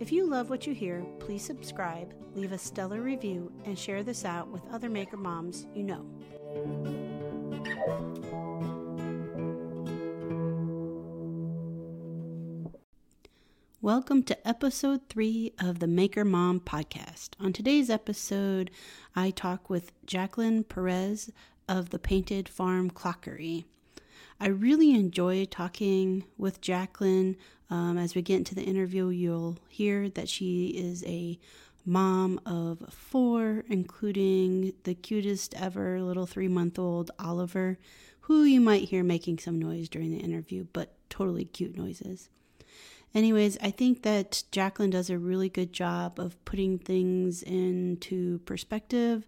If you love what you hear, please subscribe, leave a stellar review, and share this out with other maker moms you know. Welcome to episode three of the Maker Mom podcast. On today's episode, I talk with Jacqueline Perez of the Painted Farm Clockery. I really enjoy talking with Jacqueline. Um, as we get into the interview, you'll hear that she is a mom of four, including the cutest ever little three month old Oliver, who you might hear making some noise during the interview, but totally cute noises. Anyways, I think that Jacqueline does a really good job of putting things into perspective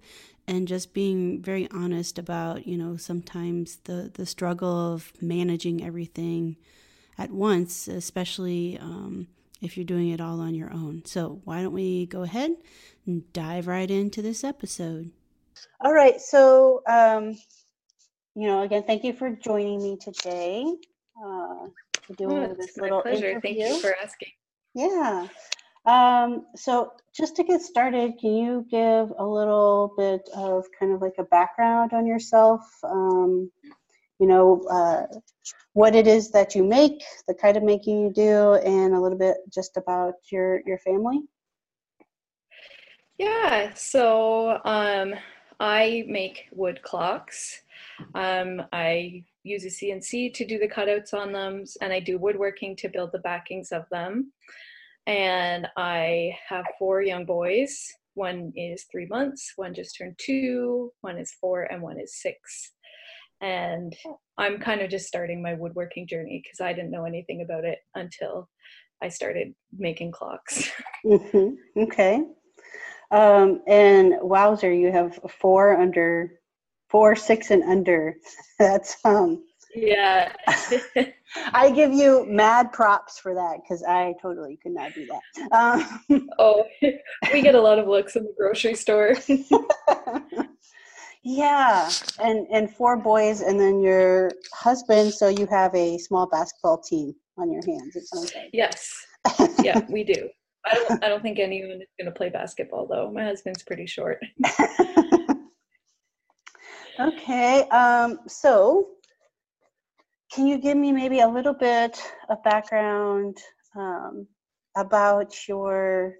and just being very honest about you know sometimes the the struggle of managing everything at once especially um, if you're doing it all on your own. So why don't we go ahead and dive right into this episode? All right. So um, you know again thank you for joining me today uh, to do oh, this little pleasure. Interview. thank you for asking. Yeah um, so just to get started, can you give a little bit of kind of like a background on yourself? Um, you know, uh, what it is that you make, the kind of making you do, and a little bit just about your your family. Yeah, so um, I make wood clocks. Um, I use a CNC to do the cutouts on them, and I do woodworking to build the backings of them and I have four young boys. One is three months, one just turned two, one is four, and one is six. And I'm kind of just starting my woodworking journey because I didn't know anything about it until I started making clocks. Mm-hmm. Okay. Um, and wowzer, you have four under, four, six, and under. That's um, yeah. I give you mad props for that because I totally could not do that. Um, oh, we get a lot of looks in the grocery store. yeah, and and four boys, and then your husband. So you have a small basketball team on your hands. It sounds like. Yes. Yeah, we do. I don't. I don't think anyone is going to play basketball though. My husband's pretty short. okay. Um. So can you give me maybe a little bit of background um, about your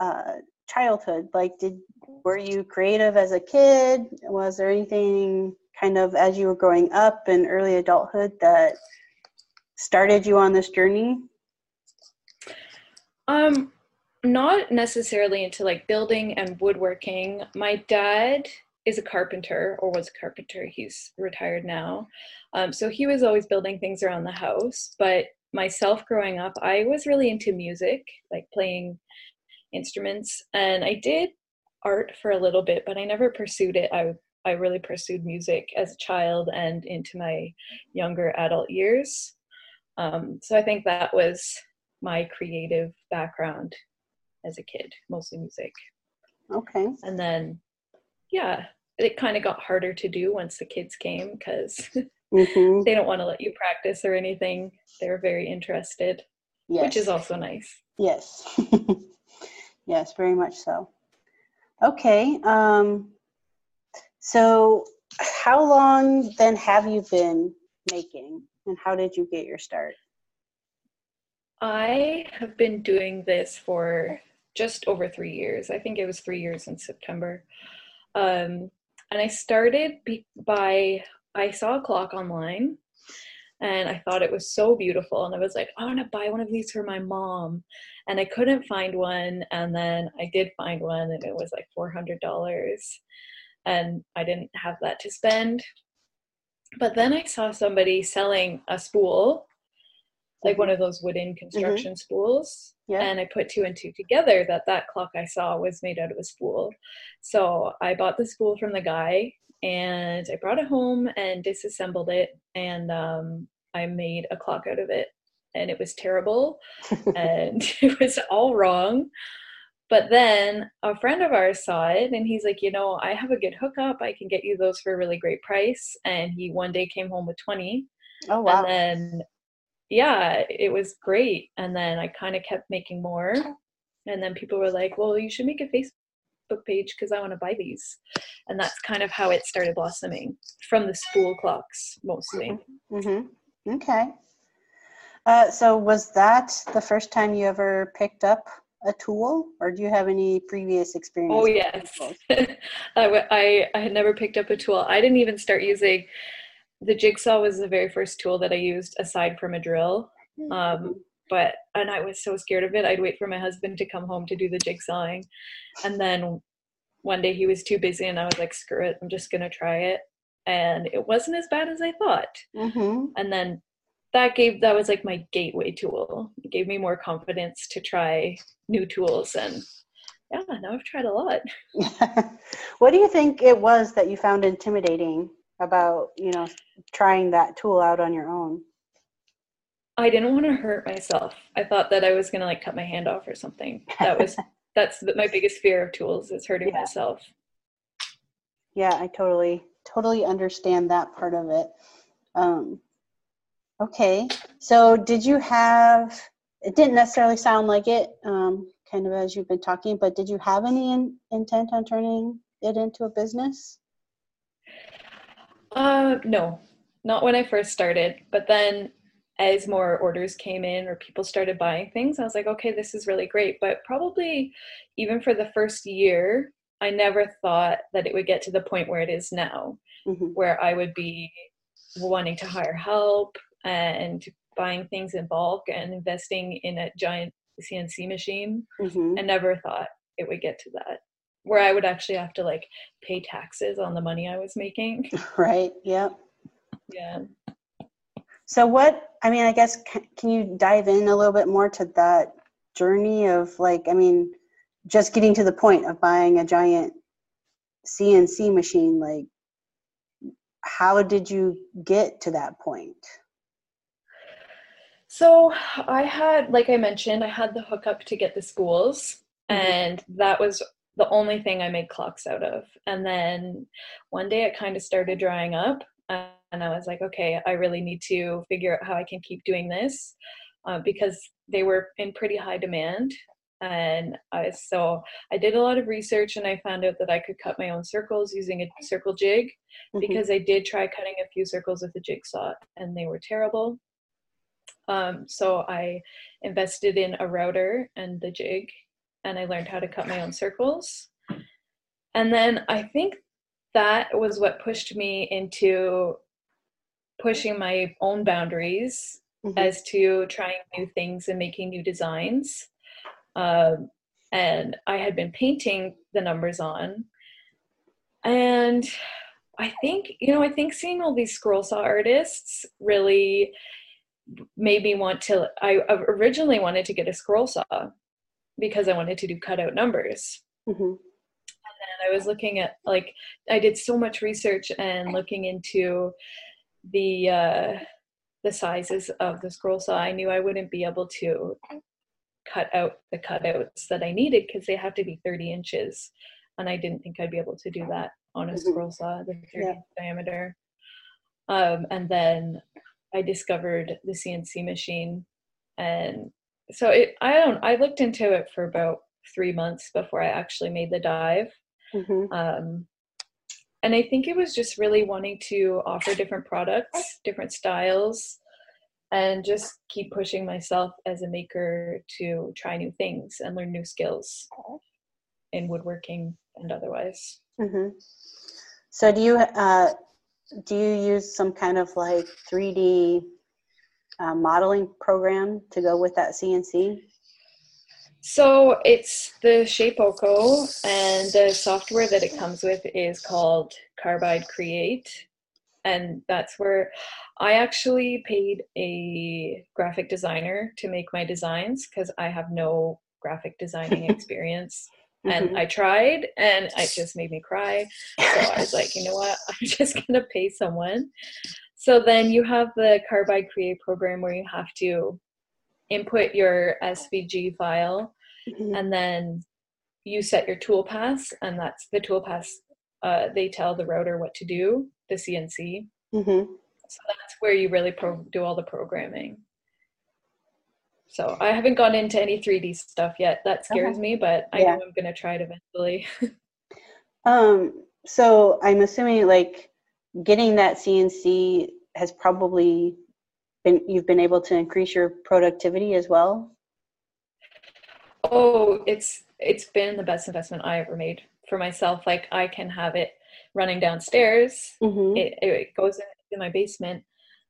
uh, childhood? Like, did were you creative as a kid? Was there anything kind of as you were growing up in early adulthood that started you on this journey? Um, not necessarily into like building and woodworking. My dad is a carpenter or was a carpenter. He's retired now. Um, so he was always building things around the house. But myself growing up, I was really into music, like playing instruments. And I did art for a little bit, but I never pursued it. I I really pursued music as a child and into my younger adult years. Um, so I think that was my creative background as a kid, mostly music. Okay. And then, yeah, it kind of got harder to do once the kids came because mm-hmm. they don't want to let you practice or anything. They're very interested, yes. which is also nice. Yes. yes, very much so. Okay. Um, so, how long then have you been making, and how did you get your start? I have been doing this for just over three years. I think it was three years in September. Um, and I started by, I saw a clock online and I thought it was so beautiful. And I was like, I want to buy one of these for my mom. And I couldn't find one. And then I did find one and it was like $400. And I didn't have that to spend. But then I saw somebody selling a spool, like one of those wooden construction mm-hmm. spools. Yeah. And I put two and two together that that clock I saw was made out of a spool. So I bought the spool from the guy and I brought it home and disassembled it and um, I made a clock out of it. And it was terrible and it was all wrong. But then a friend of ours saw it and he's like, you know, I have a good hookup. I can get you those for a really great price. And he one day came home with 20. oh wow. And then, yeah, it was great. And then I kind of kept making more. And then people were like, well, you should make a Facebook page because I want to buy these. And that's kind of how it started blossoming from the spool clocks mostly. Mm-hmm. Okay. Uh, so was that the first time you ever picked up a tool, or do you have any previous experience? Oh with I, tools? I, w- I I had never picked up a tool. I didn't even start using the jigsaw. Was the very first tool that I used aside from a drill. Um, but and I was so scared of it. I'd wait for my husband to come home to do the jigsawing, and then one day he was too busy, and I was like, "Screw it, I'm just gonna try it." And it wasn't as bad as I thought. Mhm. And then that gave that was like my gateway tool. It gave me more confidence to try new tools, and yeah, now I've tried a lot. what do you think it was that you found intimidating about, you know, trying that tool out on your own? I didn't want to hurt myself. I thought that I was gonna like cut my hand off or something. That was that's my biggest fear of tools is hurting Yeah. myself. Yeah, I totally, totally understand that part of it. Um, okay, so did you have? It didn't necessarily sound like it, um, kind of as you've been talking, but did you have any in, intent on turning it into a business? Uh, no, not when I first started. But then, as more orders came in or people started buying things, I was like, okay, this is really great. But probably even for the first year, I never thought that it would get to the point where it is now, hmm where I would be wanting to hire help and buying things in bulk and investing in a giant CNC machine. hmm I never thought it would get to that. Where I would actually have to like pay taxes on the money I was making. Right. Yep. Yeah. So what? I mean, I guess can you dive in a little bit more to that journey of like, I mean, just getting to the point of buying a giant CNC machine. Like, how did you get to that point? So I had, like I mentioned, I had the hookup to get the spools, Mhm. and that was the only thing I made clocks out of. And then one day it kind of started drying up, and I was like, okay, I really need to figure out how I can keep doing this uh, because they were in pretty high demand. And I, so I did a lot of research, and I found out that I could cut my own circles using a circle jig Mhm. because I did try cutting a few circles with a jigsaw, and they were terrible. Um, so I invested in a router and the jig, and I learned how to cut my own circles. And then I think that was what pushed me into pushing my own boundaries Mhm. as to trying new things and making new designs. Um, and I had been painting the numbers on. And I think, you know, I think seeing all these scroll saw artists really made me want to. I originally wanted to get a scroll saw because I wanted to do cutout numbers. Mhm. And I was looking at, like, I did so much research and looking into the, uh, the sizes of the scroll saw. I knew I wouldn't be able to cut out the cutouts that I needed because they have to be 30 inches. And I didn't think I'd be able to do that on a Mhm. scroll saw, the 30 Yeah. diameter. Um, and then I discovered the CNC machine. And so it, I don't, I looked into it for about three months before I actually made the dive. Mhm. Um, and I think it was just really wanting to offer different products, different styles, and just keep pushing myself as a maker to try new things and learn new skills in woodworking and otherwise. Mhm. So do you uh, do you use some kind of like 3D uh, modeling program to go with that CNC? So it's the Shapeoko, and the software that it comes with is called Carbide Create. and that's where I actually paid a graphic designer to make my designs because I have no graphic designing experience. Mm-hmm. And I tried and it just made me cry. So I was like, you know what? I'm just going to pay someone. So then you have the Carbide Create program where you have to input your SVG file mm-hmm. and then you set your tool paths and that's the tool paths uh, they tell the router what to do the cnc mm-hmm. so that's where you really pro- do all the programming so i haven't gone into any 3d stuff yet that scares okay. me but i yeah. know i'm going to try it eventually um so i'm assuming like getting that cnc has probably been you've been able to increase your productivity as well? Oh it's it's been the best investment i ever made for myself. Like i can have it running downstairs. Mm-hmm. it, it goes in my basement.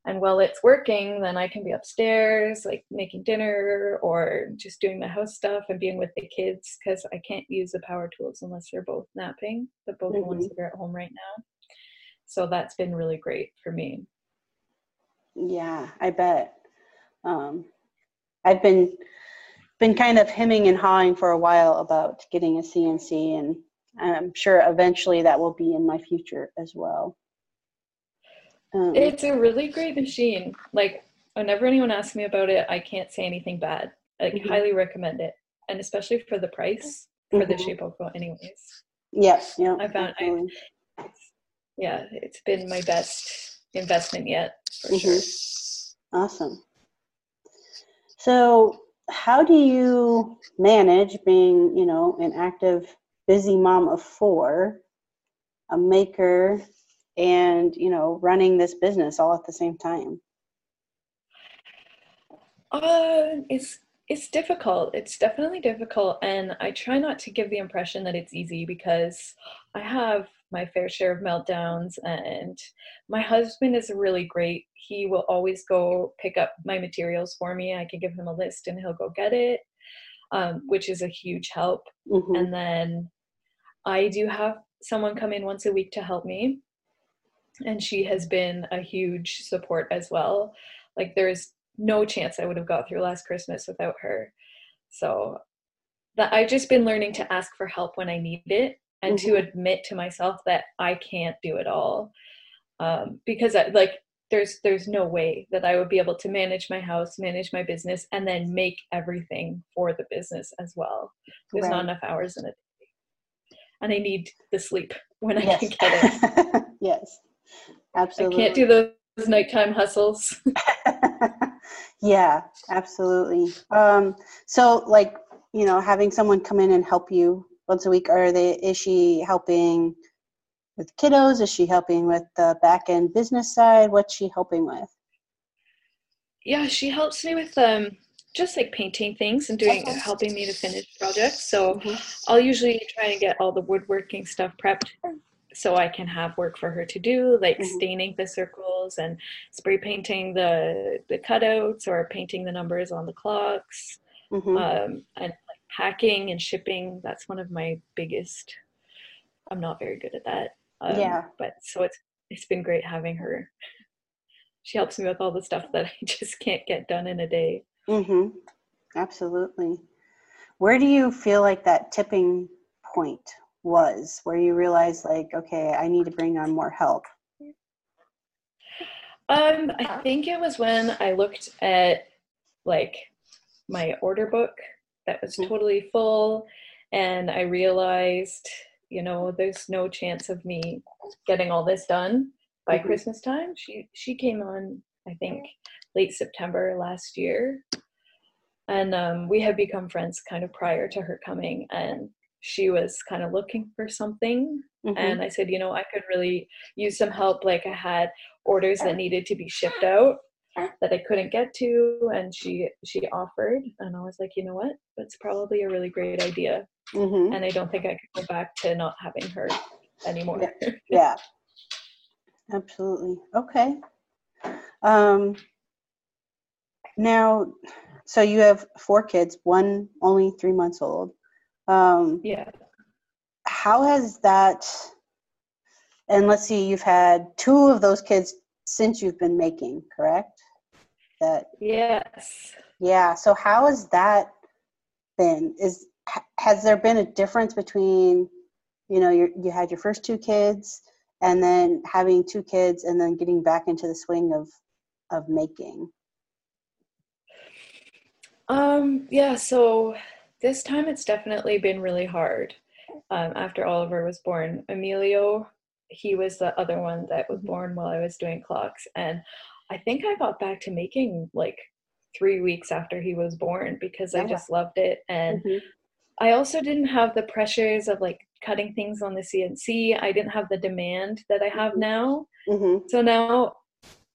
And while it's working then i can be upstairs like making dinner or just doing the house stuff and being with the kids because i can't use the power tools unless they're both napping the both mm-hmm. ones that are at home right now so that's been really great for me yeah i bet um, i've been been kind of hemming and hawing for a while about getting a CNC, and I'm sure eventually that will be in my future as well. Um, it's a really great machine. Like, whenever anyone asks me about it, I can't say anything bad. Like, mm-hmm. highly recommend it, and especially for the price for mm-hmm. the Shapeoko, anyways. Yes, yeah. I found I, it's, yeah, it's been my best investment yet for mm-hmm. sure. Awesome. So how do you manage being, you know, an active, busy mom of four, a maker, and you know, running this business all at the same time? Uh, it's it's difficult. It's definitely difficult, and I try not to give the impression that it's easy because I have my fair share of meltdowns and my husband is really great. He will always go pick up my materials for me. I can give him a list and he'll go get it um, which is a huge help. Mm-hmm. and then i do have someone come in once a week to help me and she has been a huge support as well. Like there's no chance i would have got through last christmas without her. So that i've just been learning to ask for help when i need it and mm-hmm. to admit to myself that I can't do it all. Um, because I, like there's there's no way that I would be able to manage my house, manage my business, and then make everything for the business as well. There's right. not enough hours in a day, and I need the sleep when yes. I can get it. yes, absolutely. I can't do those nighttime hustles. yeah, absolutely. Um, so, like you know, having someone come in and help you once a week are they is she helping with kiddos is she helping with the back end business side what's she helping with yeah she helps me with um just like painting things and doing okay. helping me to finish projects so mm-hmm. i'll usually try and get all the woodworking stuff prepped so i can have work for her to do like mm-hmm. staining the circles and spray painting the the cutouts or painting the numbers on the clocks mm-hmm. um, and packing and shipping that's one of my biggest i'm not very good at that. Um, yeah. but so it's it's been great having her. She helps me with all the stuff that i just can't get done in a day. Mm-hmm. Absolutely. Where do you feel like that tipping point was where you realized like okay i need to bring on more help? Um i think it was when i looked at like my order book that was mm. totally full and i realized you know there's no chance of me getting all this done by mm-hmm. christmas time she she came on i think late september last year and um, we had become friends kind of prior to her coming and she was kind of looking for something mm-hmm. and i said you know i could really use some help like i had orders that needed to be shipped out that I couldn't get to and she she offered and I was like you know what? That's probably a really great idea. Mm-hmm. and I don't think I could go back to not having her anymore. Yeah, yeah. absolutely. Okay. Um now so you have four kids one only three months old. Um yeah. how has that and let's see, you've had two of those kids since you've been making, correct? That yes. Yeah. So how has that been? Is has there been a difference between, you know, you you had your first two kids and then having two kids and then getting back into the swing of of making? Um, yeah, so this time it's definitely been really hard. Um, after Oliver was born, Emilio, he was the other one that was born while I was doing clocks. And I think I got back to making like three weeks after he was born because I just loved it. And mm-hmm. I also didn't have the pressures of like cutting things on the CNC. I didn't have the demand that I have mm-hmm. now. Mm-hmm. So now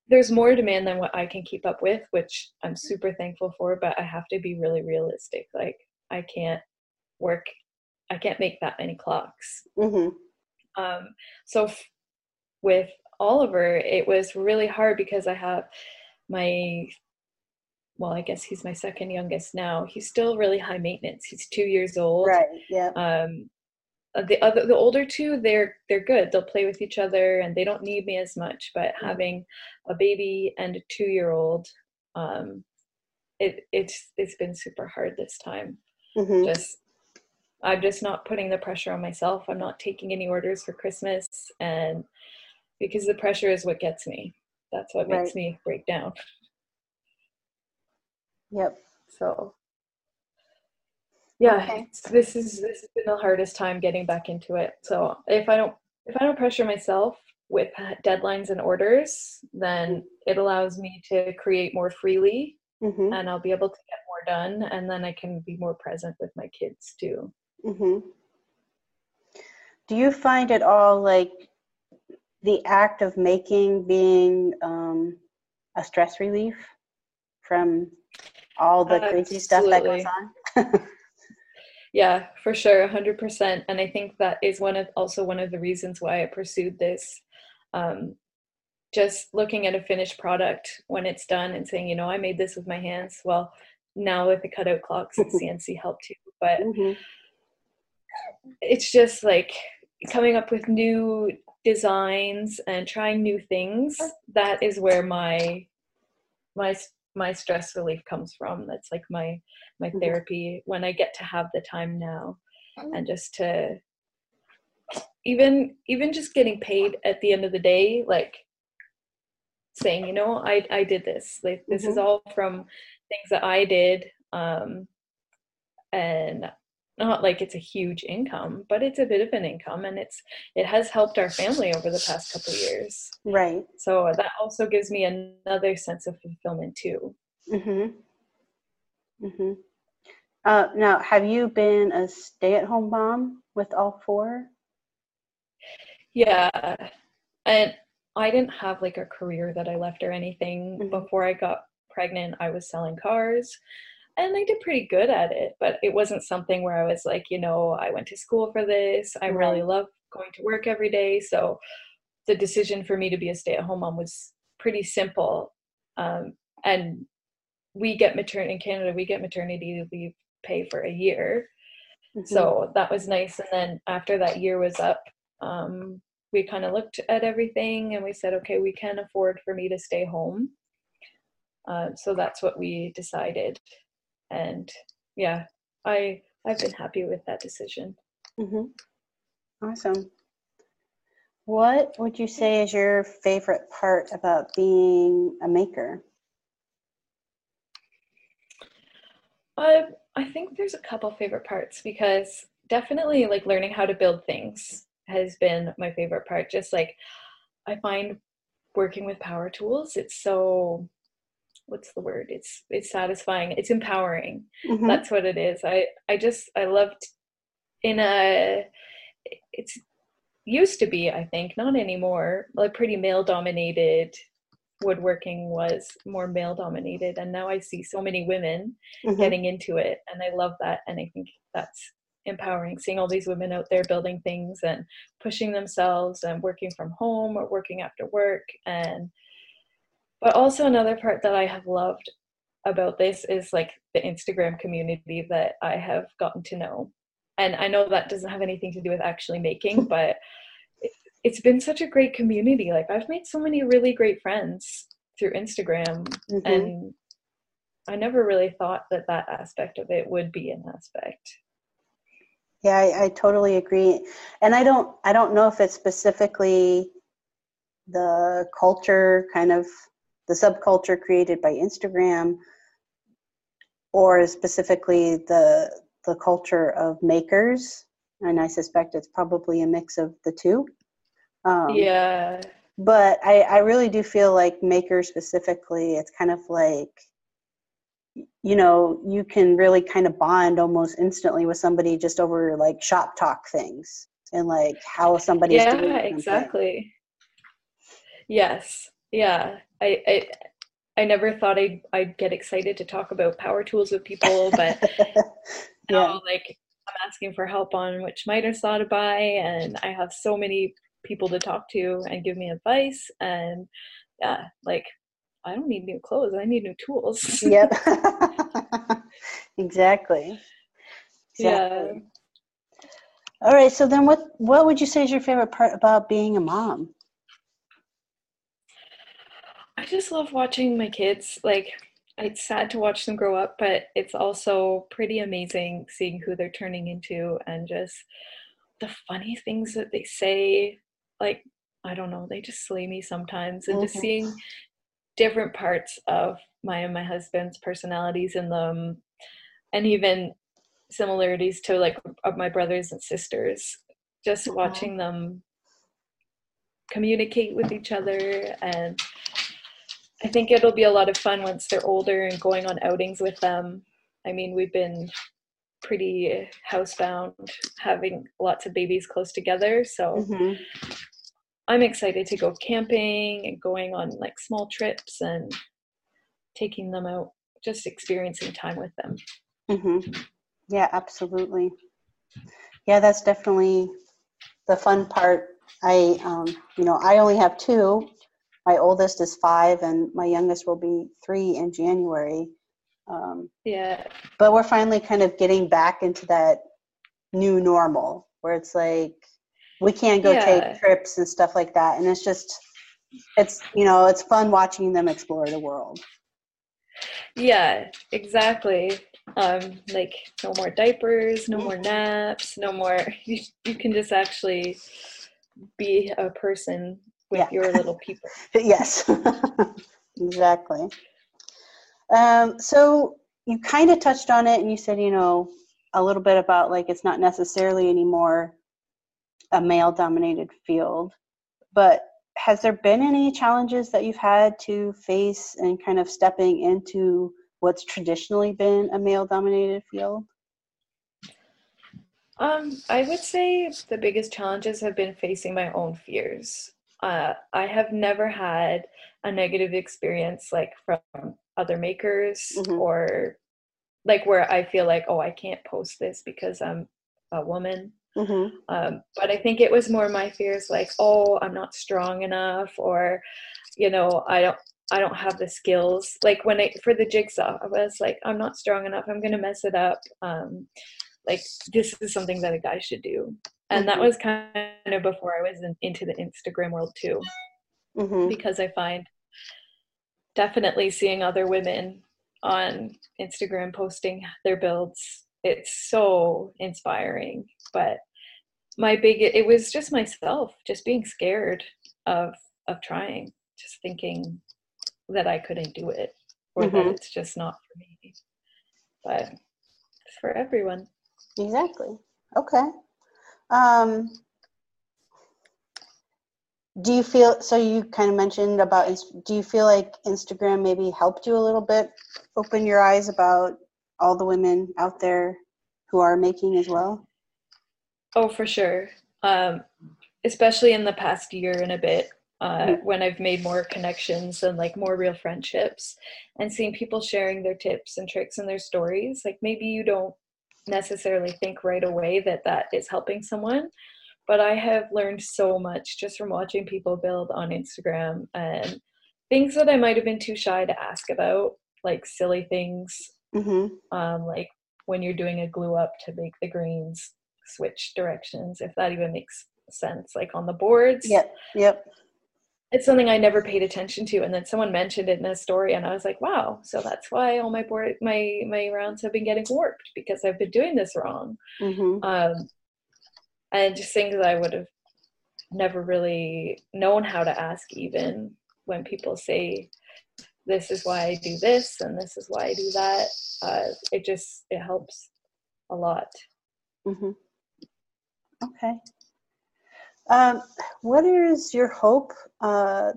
there's more demand than what I can keep up with, which I'm super thankful for, but I have to be really realistic. Like I can't work, I can't make that many clocks. Mm-hmm. Um, so f- with Oliver, it was really hard because I have my well, I guess he's my second youngest now. He's still really high maintenance. He's two years old. Right. Yeah. Um, uh, the other, the older two, they're they're good. They'll play with each other and they don't need me as much. But mm-hmm. having a baby and a two year old, um, it it's it's been super hard this time. Mm-hmm. Just I'm just not putting the pressure on myself. I'm not taking any orders for Christmas, and because the pressure is what gets me. That's what makes right. me break down. Yep. So yeah, okay. this is this has been the hardest time getting back into it. So if I don't if I don't pressure myself with deadlines and orders, then it allows me to create more freely mm-hmm. and I'll be able to get more done and then I can be more present with my kids too. Mm-hmm. Do you find it all like the act of making being um, a stress relief from all the crazy stuff that goes on. yeah, for sure, 100%. And I think that is one of also one of the reasons why I pursued this. Um, just looking at a finished product when it's done and saying, you know, I made this with my hands. Well, now with the cutout clocks, and CNC helped too. But mm-hmm. it's just like coming up with new designs and trying new things. That is where my my my stress relief comes from that's like my my mm-hmm. therapy when i get to have the time now mm-hmm. and just to even even just getting paid at the end of the day like saying you know i i did this like this mm-hmm. is all from things that i did um and not like it's a huge income, but it's a bit of an income and it's it has helped our family over the past couple years. Right. So that also gives me another sense of fulfillment too. Mhm. Mhm. Uh, now, have you been a stay-at-home mom with all four? Yeah, and I didn't have like a career that I left or anything. Mm-hmm. Before I got pregnant, I was selling cars and I did pretty good at it, but it wasn't something where I was like, you know, I went to school for this. I right. really love going to work every day. So the decision for me to be a stay at home mom was pretty simple. Um, and we get maternity in Canada, we get maternity leave pay for a year. Mm-hmm. So that was nice. And then after that year was up, um, we kind of looked at everything and we said, okay, we can afford for me to stay home. Uh, so that's what we decided and yeah i i've been happy with that decision. Mm-hmm. awesome. What would you say is your favorite part about being a maker? Uh, i think there's a couple favorite parts because definitely like learning how to build things has been my favorite part. Just like i find working with power tools it's so what's the word? It's it's satisfying. It's empowering. Mm-hmm. that's what it is. I i just i loved in a it's used to be i think not anymore. Like pretty male dominated woodworking was more male dominated and now i see so many women mm-hmm. getting into it and i love that and i think that's empowering seeing all these women out there building things and pushing themselves and working from home or working after work and but also another part that I have loved about this is like the Instagram community that I have gotten to know. And I know that doesn't have anything to do with actually making, but it's been such a great community. Like I've made so many really great friends through Instagram mm-hmm. and I never really thought that that aspect of it would be an aspect. Yeah, I, I totally agree. And I don't I don't know if it's specifically the culture kind of the subculture created by Instagram or specifically the the culture of makers. And i suspect it's probably a mix of the two. Um, yeah. but I, I really do feel like makers specifically it's kind of like you know you can really kind of bond almost instantly with somebody just over like shop talk things and like how somebody's yeah exactly. Yes yeah I, I I never thought I'd, I'd get excited to talk about power tools with people, but yeah. now, like I'm asking for help on which miters saw to buy, and I have so many people to talk to and give me advice. And yeah, like I don't need new clothes; I need new tools. yep, exactly. exactly. Yeah. All right. So then, what what would you say is your favorite part about being a mom? I just love watching my kids. Like, it's sad to watch them grow up, but it's also pretty amazing seeing who they're turning into and just the funny things that they say. Like, I don't know, they just slay me sometimes. And mm-hmm. just seeing different parts of my and my husband's personalities in them, and even similarities to like of my brothers and sisters. Just mm-hmm. watching them communicate with each other and I think it'll be a lot of fun once they're older and going on outings with them. I mean, we've been pretty housebound, having lots of babies close together. So mm-hmm. I'm excited to go camping and going on like small trips and taking them out, just experiencing time with them. Mm-hmm. Yeah, absolutely. Yeah, that's definitely the fun part. I, um, you know, I only have two, my oldest is five and my youngest will be three in January. Um, yeah. But we're finally kind of getting back into that new normal where it's like we can't go yeah. take trips and stuff like that. And it's just, it's, you know, it's fun watching them explore the world. Yeah, exactly. Um, like no more diapers, no more naps, no more, you, you can just actually be a person with yeah. your little people. yes, exactly. Um, so you kind of touched on it and you said, you know, a little bit about like it's not necessarily anymore a male dominated field, but has there been any challenges that you've had to face and kind of stepping into what's traditionally been a male dominated field? Um, I would say the biggest challenges have been facing my own fears uh, I have never had a negative experience like from other makers mm-hmm. or like where I feel like, oh, I can't post this because I'm a woman. Mm-hmm. Um, but I think it was more my fears like, oh, I'm not strong enough, or you know, I don't. I don't have the skills. Like when I for the jigsaw, I was like, I'm not strong enough. I'm gonna mess it up. Um, like this is something that a guy should do and that mm-hmm. was kind of before i was in, into the instagram world too mm-hmm. because i find definitely seeing other women on instagram posting their builds it's so inspiring but my big it was just myself just being scared of of trying just thinking that i couldn't do it or mm-hmm. that it's just not for me but it's for everyone exactly okay um, do you feel so you kind of mentioned about do you feel like instagram maybe helped you a little bit? Open your eyes about all the women out there who are making as well? Oh for sure. Um, especially in the past year and a bit uh, mm-hmm. when i've made more connections and like more real friendships and seeing people sharing their tips and tricks and their stories. Like maybe you don't necessarily think right away that that is helping someone but i have learned so much just from watching people build on instagram and things that i might have been too shy to ask about like silly things mm-hmm. um, like when you're doing a glue up to make the greens switch directions if that even makes sense, like on the boards. Yep. Yep. It's something I never paid attention to, and then someone mentioned it in a story, and I was like, "Wow!" So that's why all my board, my my rounds have been getting warped because I've been doing this wrong. Mm-hmm. Um, and just things that I would have never really known how to ask, even when people say, "This is why I do this," and "This is why I do that." Uh, it just it helps a lot. Mm-hmm. Okay. Um, what is your hope uh,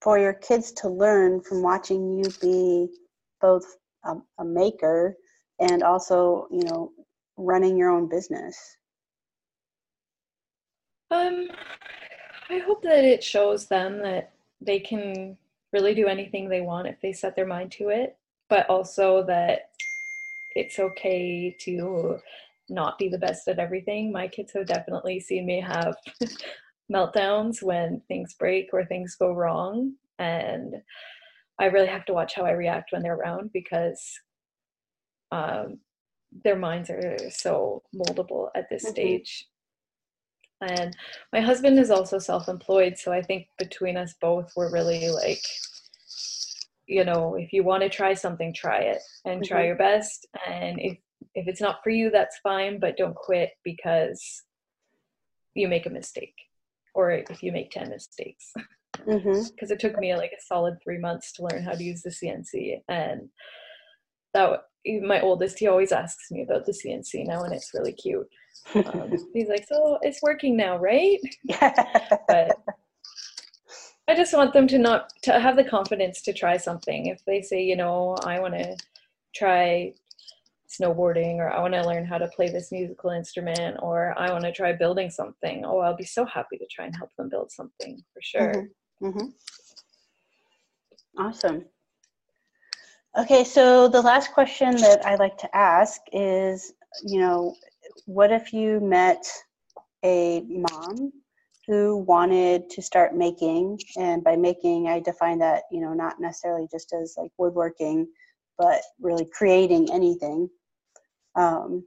for your kids to learn from watching you be both a, a maker and also, you know, running your own business? Um, I hope that it shows them that they can really do anything they want if they set their mind to it, but also that it's okay to not be the best at everything. My kids have definitely seen me have meltdowns when things break or things go wrong. And I really have to watch how I react when they're around because um, their minds are so moldable at this mm-hmm. stage. And my husband is also self employed. So I think between us both, we're really like, you know, if you want to try something, try it and mm-hmm. try your best. And if if it's not for you, that's fine, but don't quit because you make a mistake or if you make 10 mistakes. Because mm-hmm. it took me like a solid three months to learn how to use the CNC. And that my oldest, he always asks me about the CNC now, and it's really cute. Um, he's like, "So it's working now, right?" but I just want them to not to have the confidence to try something. If they say, you know, I want to try snowboarding or I want to learn how to play this musical instrument or I want to try building something. Oh, I'll be so happy to try and help them build something for sure. Mm-hmm. Mm-hmm. Awesome. Okay, so the last question that I like to ask is, you know, what if you met a mom who wanted to start making, and by making, I define that, you know, not necessarily just as like woodworking, but really creating anything um,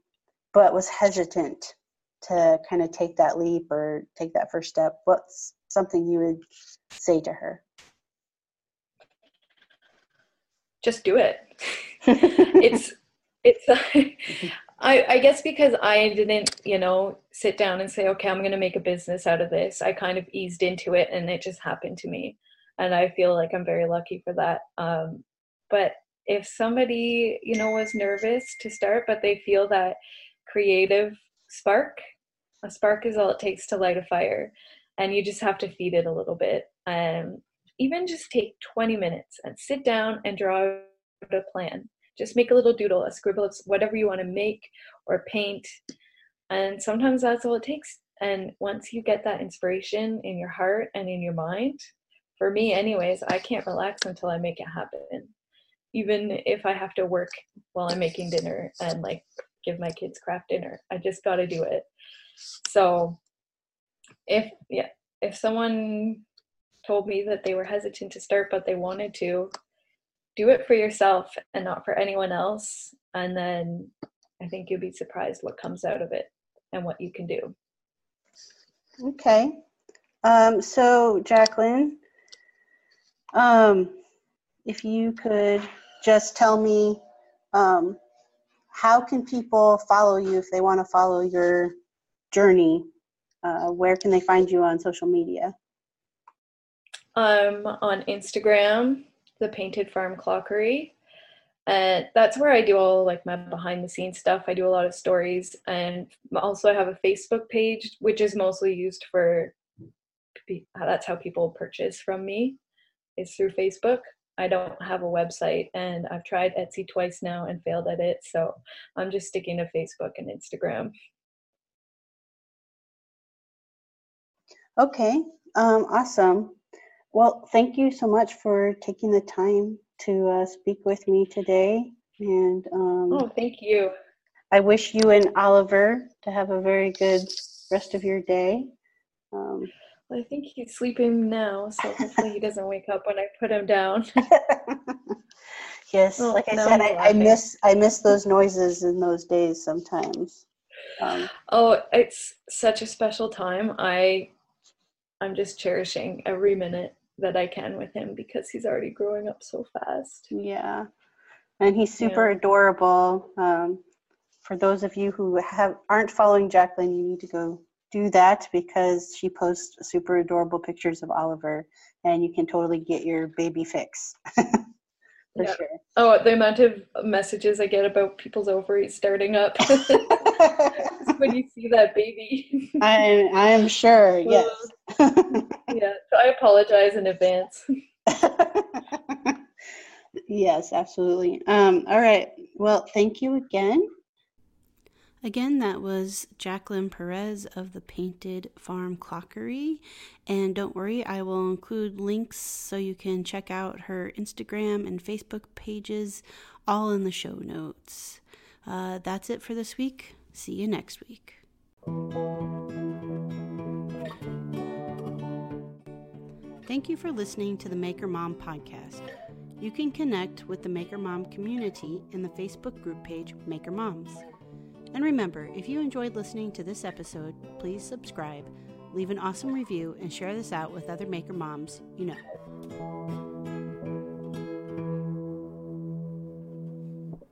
but was hesitant to kind of take that leap or take that first step, what's something you would say to her? Just do it. it's it's I, I guess because I didn't, you know, sit down and say, okay, I'm going to make a business out of this. I kind of eased into it and it just happened to me. And I feel like I'm very lucky for that. Um, but if somebody you know was nervous to start but they feel that creative spark a spark is all it takes to light a fire and you just have to feed it a little bit. And even just take 20 minutes and sit down and draw a plan. Just make a little doodle a scribble of whatever you want to make or paint and sometimes that's all it takes. And once you get that inspiration in your heart and in your mind for me anyways i can't relax until i make it happen even if I have to work while I'm making dinner and like give my kids craft dinner. I just got to do it. So if yeah, if someone told me that they were hesitant to start but they wanted to, do it for yourself and not for anyone else and then I think you'll be surprised what comes out of it and what you can do. Okay. Um, so Jacqueline, um, if you could just tell me um, how can people follow you if they want to follow your journey? Uh, where can they find you on social media? I'm on instagram the painted farm clockery. And that's where i do all like my behind the scenes stuff. I do a lot of stories. And also i have a facebook page which is mostly used for that's how people purchase from me is through facebook I don't have a website and I've tried Etsy twice now and failed at it. So I'm just sticking to Facebook and Instagram. Okay, um, awesome. Well, thank you so much for taking the time to uh, speak with me today. And um, oh, thank you. I wish you and Oliver to have a very good rest of your day. Um, I think he's sleeping now, so hopefully he doesn't wake up when I put him down. yes, like I said, I, I, miss I miss those noises in those days sometimes. Um, oh, it's such a special time. I I'm just cherishing every minute that I can with him because he's already growing up so fast. Yeah. And he's super yeah. adorable. Um, for those of you who have aren't following Jacqueline, you need to go do that because she posts super adorable pictures of Oliver and you can totally get your baby fix. for yeah. sure. Oh, the amount of messages I get about people's ovaries starting up when you see that baby. I am, I am sure. Yes. yeah. So I apologize in advance. yes, absolutely. Um, all right. Well, thank you again. Again, that was Jacqueline Perez of the Painted Farm Clockery. And don't worry, I will include links so you can check out her Instagram and Facebook pages, all in the show notes. Uh, that's it for this week. See you next week. Thank you for listening to the Maker Mom podcast. You can connect with the Maker Mom community in the Facebook group page Maker Moms. And remember, if you enjoyed listening to this episode, please subscribe, leave an awesome review, and share this out with other maker moms you know.